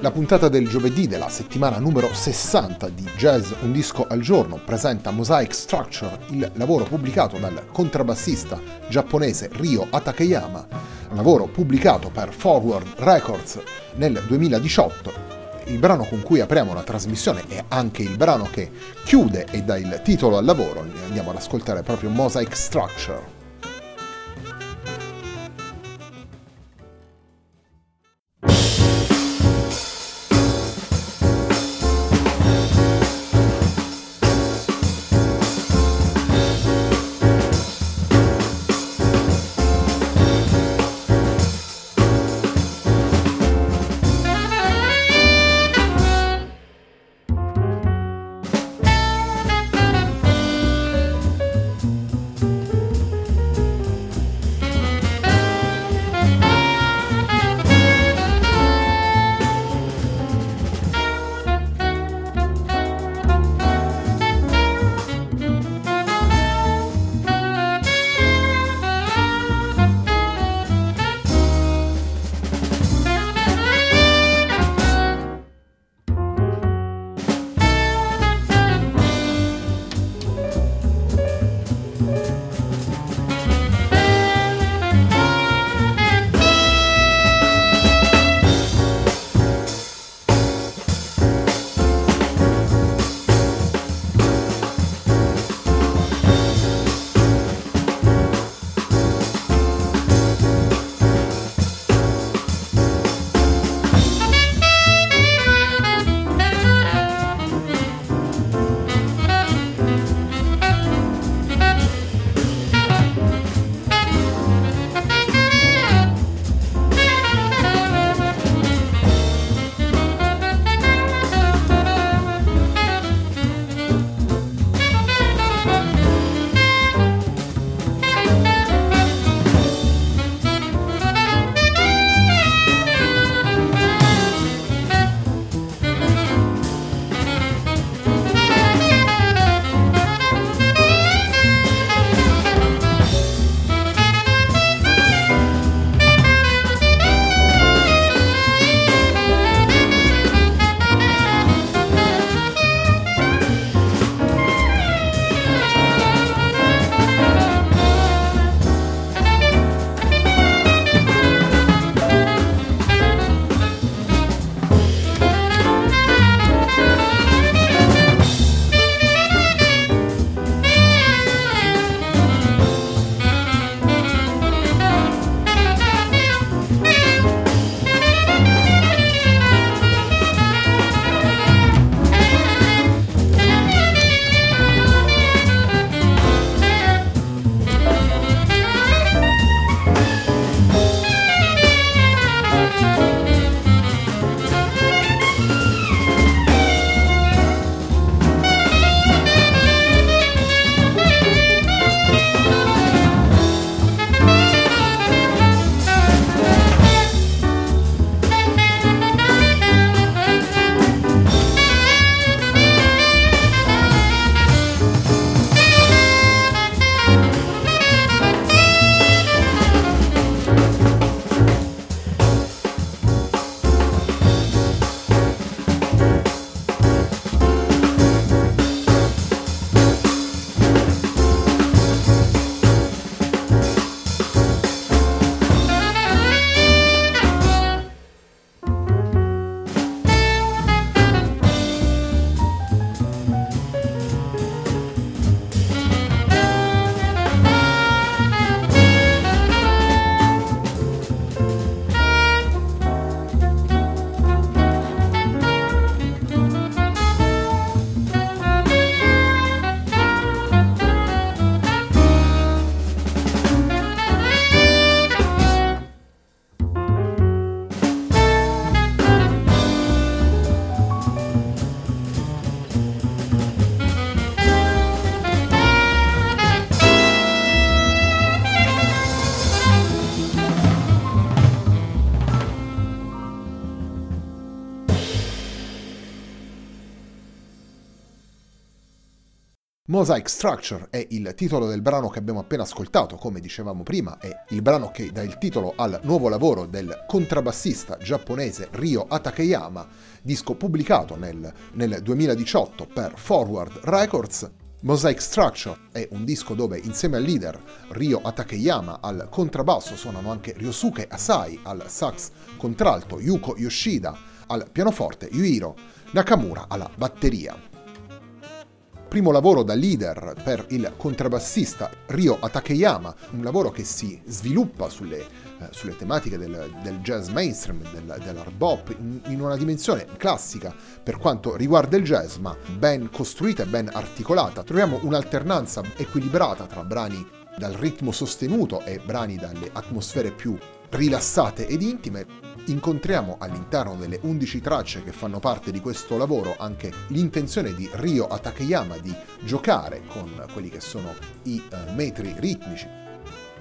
La puntata del giovedì della settimana numero 60 di Jazz Un disco al giorno presenta Mosaic Structure, il lavoro pubblicato dal contrabbassista giapponese Ryo Atakeyama, lavoro pubblicato per Forward Records nel 2018. Il brano con cui apriamo la trasmissione è anche il brano che chiude e dà il titolo al lavoro. Andiamo ad ascoltare proprio Mosaic Structure. Mosaic Structure è il titolo del brano che abbiamo appena ascoltato, come dicevamo prima, è il brano che dà il titolo al nuovo lavoro del contrabbassista giapponese Ryo Atakeyama, disco pubblicato nel, nel 2018 per Forward Records. Mosaic Structure è un disco dove insieme al leader Ryo Atakeyama al contrabbasso suonano anche Ryosuke Asai al sax contralto, Yuko Yoshida al pianoforte, Yuhiro Nakamura alla batteria primo lavoro da leader per il contrabbassista Ryo Atakeyama, un lavoro che si sviluppa sulle, eh, sulle tematiche del, del, jazz mainstream, del, dell'hard bop, in, in, una dimensione classica per quanto riguarda il jazz, ma ben costruita e ben articolata. Troviamo un'alternanza equilibrata tra brani dal ritmo sostenuto e brani dalle atmosfere più rilassate ed intime, incontriamo all'interno delle 11 tracce che fanno parte di questo lavoro anche l'intenzione di Ryo Atakeyama di giocare con quelli che sono i uh, metri ritmici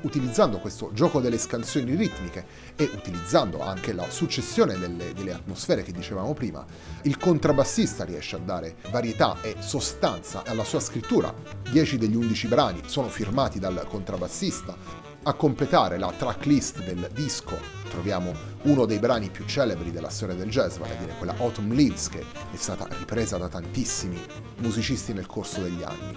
utilizzando questo gioco delle scansioni ritmiche e utilizzando anche la successione delle, delle, atmosfere che dicevamo prima, il contrabbassista riesce a dare varietà e sostanza alla sua scrittura. 10 degli 11 brani sono firmati dal contrabbassista, a completare la tracklist del disco troviamo uno dei brani più celebri della storia del jazz, vale a dire quella Autumn Leaves, che è stata ripresa da tantissimi musicisti nel corso degli anni.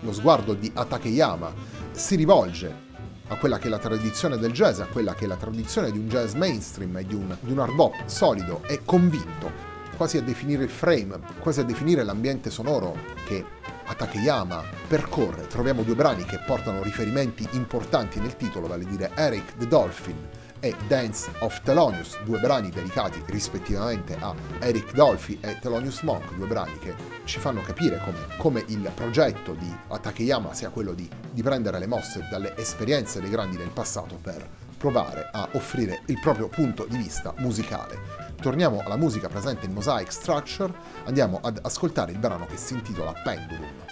Lo sguardo di Atakeyama si rivolge a quella che è la tradizione del jazz, a quella che è la tradizione di un jazz mainstream di un, di un hard bop solido e convinto, quasi a definire il frame, quasi a definire l'ambiente sonoro che a Takeyama percorre, troviamo due brani che portano riferimenti importanti nel titolo, vale a dire Eric the Dolphin e Dance of Thelonious, due brani dedicati rispettivamente a Eric Dolphy e Thelonious Monk, due brani che ci fanno capire come, come il progetto di Takeyama sia quello di, di prendere le mosse dalle esperienze dei grandi del passato per provare a offrire il proprio punto di vista musicale. Torniamo alla musica presente in Mosaic Structure, andiamo ad ascoltare il brano che si intitola Pendulum.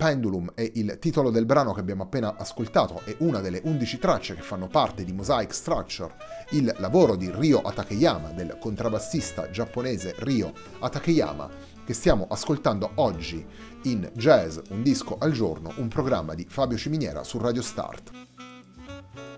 Pendulum è il titolo del brano che abbiamo appena ascoltato, è una delle 11 tracce che fanno parte di Mosaic Structure, il lavoro di Ryo Atakeyama, del contrabbassista giapponese Ryo Atakeyama, che stiamo ascoltando oggi in Jazz Un disco al giorno, un programma di Fabio Ciminiera su Radio Start.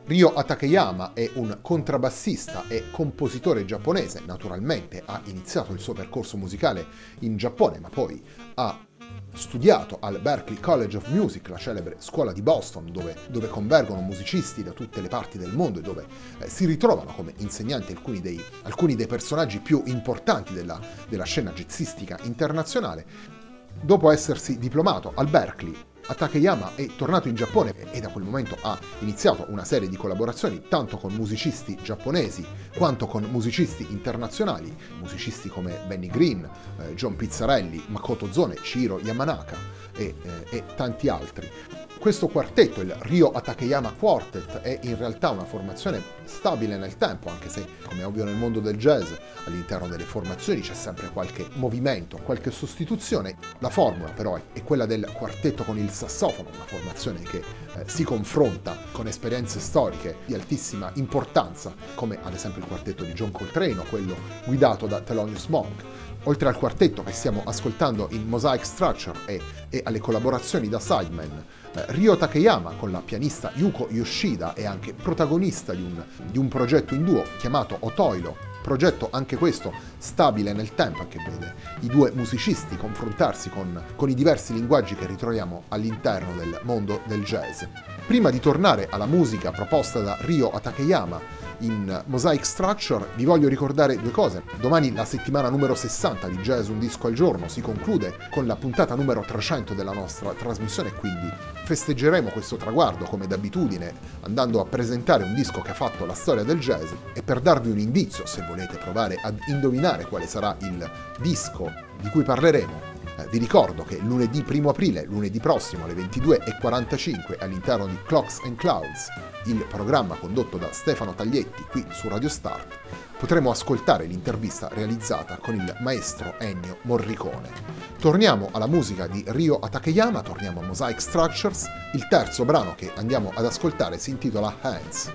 Ryo Atakeyama è un contrabbassista e compositore giapponese, naturalmente ha iniziato il suo percorso musicale in Giappone, ma poi ha studiato al Berklee College of Music, la celebre scuola di Boston, dove, dove convergono musicisti da tutte le parti del mondo e dove eh, si ritrovano come insegnanti alcuni dei, alcuni dei personaggi più importanti della, della scena jazzistica internazionale. Dopo essersi diplomato al Berkeley Takeyama è tornato in Giappone e da quel momento ha iniziato una serie di collaborazioni tanto con musicisti giapponesi quanto con musicisti internazionali, musicisti come Benny Green, eh, John Pizzarelli, Makoto Zone, Chiro Yamanaka e, eh, e tanti altri. Questo quartetto, il Rio Atakeyama Quartet, è in realtà una formazione stabile nel tempo, anche se, come è ovvio nel mondo del jazz, all'interno delle formazioni c'è sempre qualche movimento, qualche sostituzione. La formula però è quella del quartetto con il sassofono, una formazione che eh, si confronta con esperienze storiche di altissima importanza, come ad esempio il quartetto di John Coltrane o quello guidato da Thelonious Monk. Oltre al quartetto che stiamo ascoltando in Mosaic Structure e, e alle collaborazioni da sideman, eh, Ryo Takeyama con la pianista Yuko Yoshida è anche protagonista di un, di un progetto in duo chiamato Otoilo, progetto anche questo stabile nel tempo che vede i due musicisti confrontarsi con, con, i diversi linguaggi che ritroviamo all'interno del mondo del jazz. Prima di tornare alla musica proposta da Ryo Takeyama in Mosaic Structure, vi voglio ricordare due cose. Domani la settimana numero 60 di Jazz Un Disco al Giorno si conclude con la puntata numero 300 della nostra trasmissione, quindi festeggeremo questo traguardo come d'abitudine andando a presentare un disco che ha fatto la storia del jazz e per darvi un indizio, se volete provare ad indovinare quale sarà il disco di cui parleremo, eh, vi ricordo che lunedì 1 aprile, lunedì prossimo alle 22.45 all'interno di Clocks and Clouds, il programma condotto da Stefano Taglietti qui su Radio Start, potremo ascoltare l'intervista realizzata con il maestro Ennio Morricone. Torniamo alla musica di Ryo Atakeyama, torniamo a Mosaic Structures, il terzo brano che andiamo ad ascoltare si intitola Hands.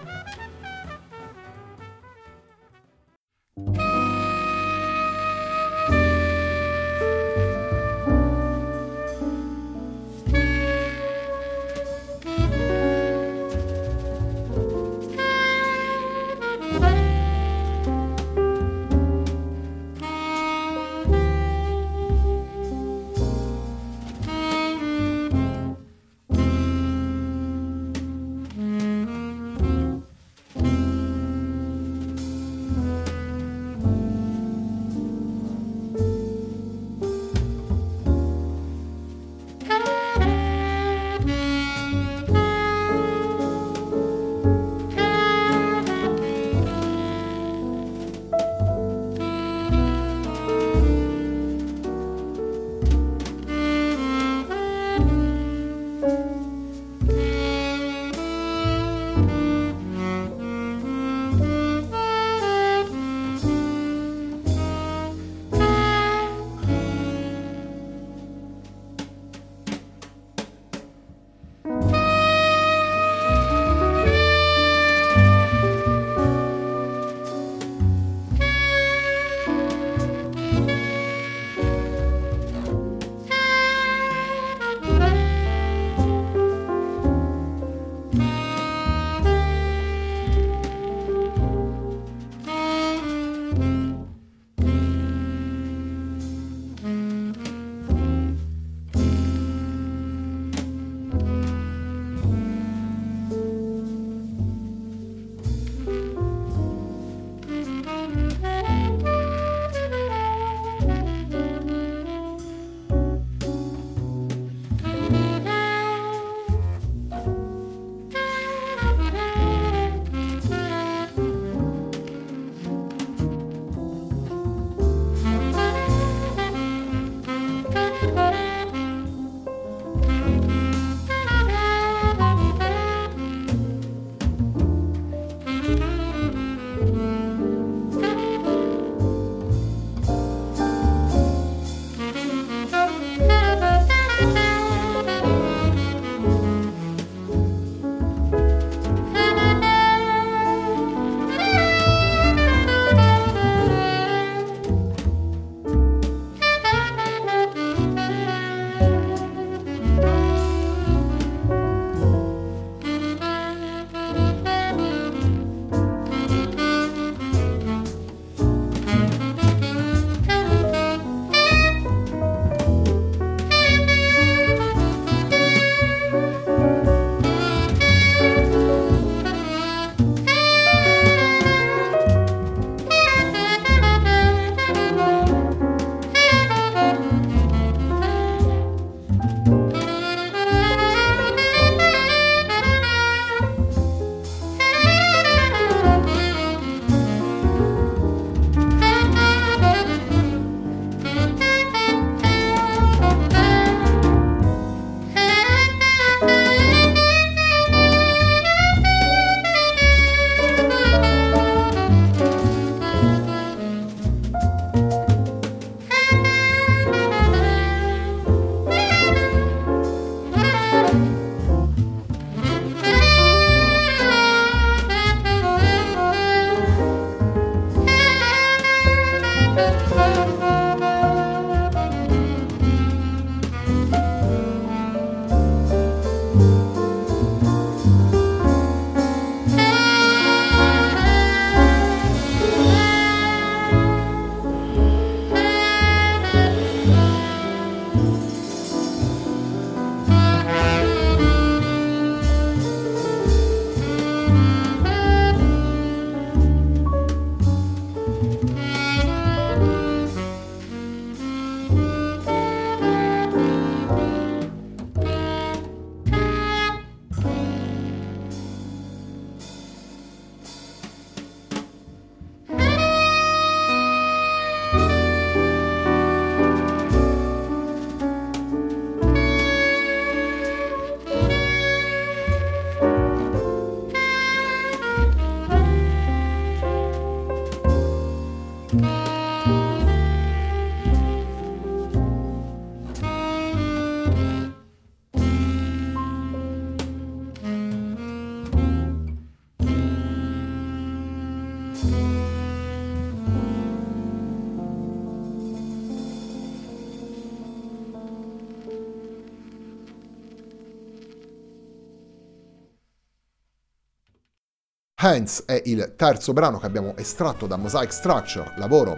Hands è il terzo brano che abbiamo estratto da Mosaic Structure, lavoro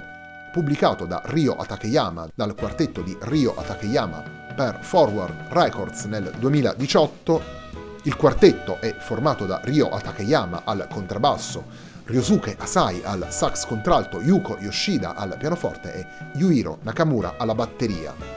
pubblicato da Ryo Atakeyama, dal quartetto di Ryo Atakeyama per Forward Records nel 2018. Il quartetto è formato da Ryo Atakeyama al contrabbasso, Ryosuke Asai al sax contralto, Yuko Yoshida al pianoforte e Yuhiro Nakamura alla batteria.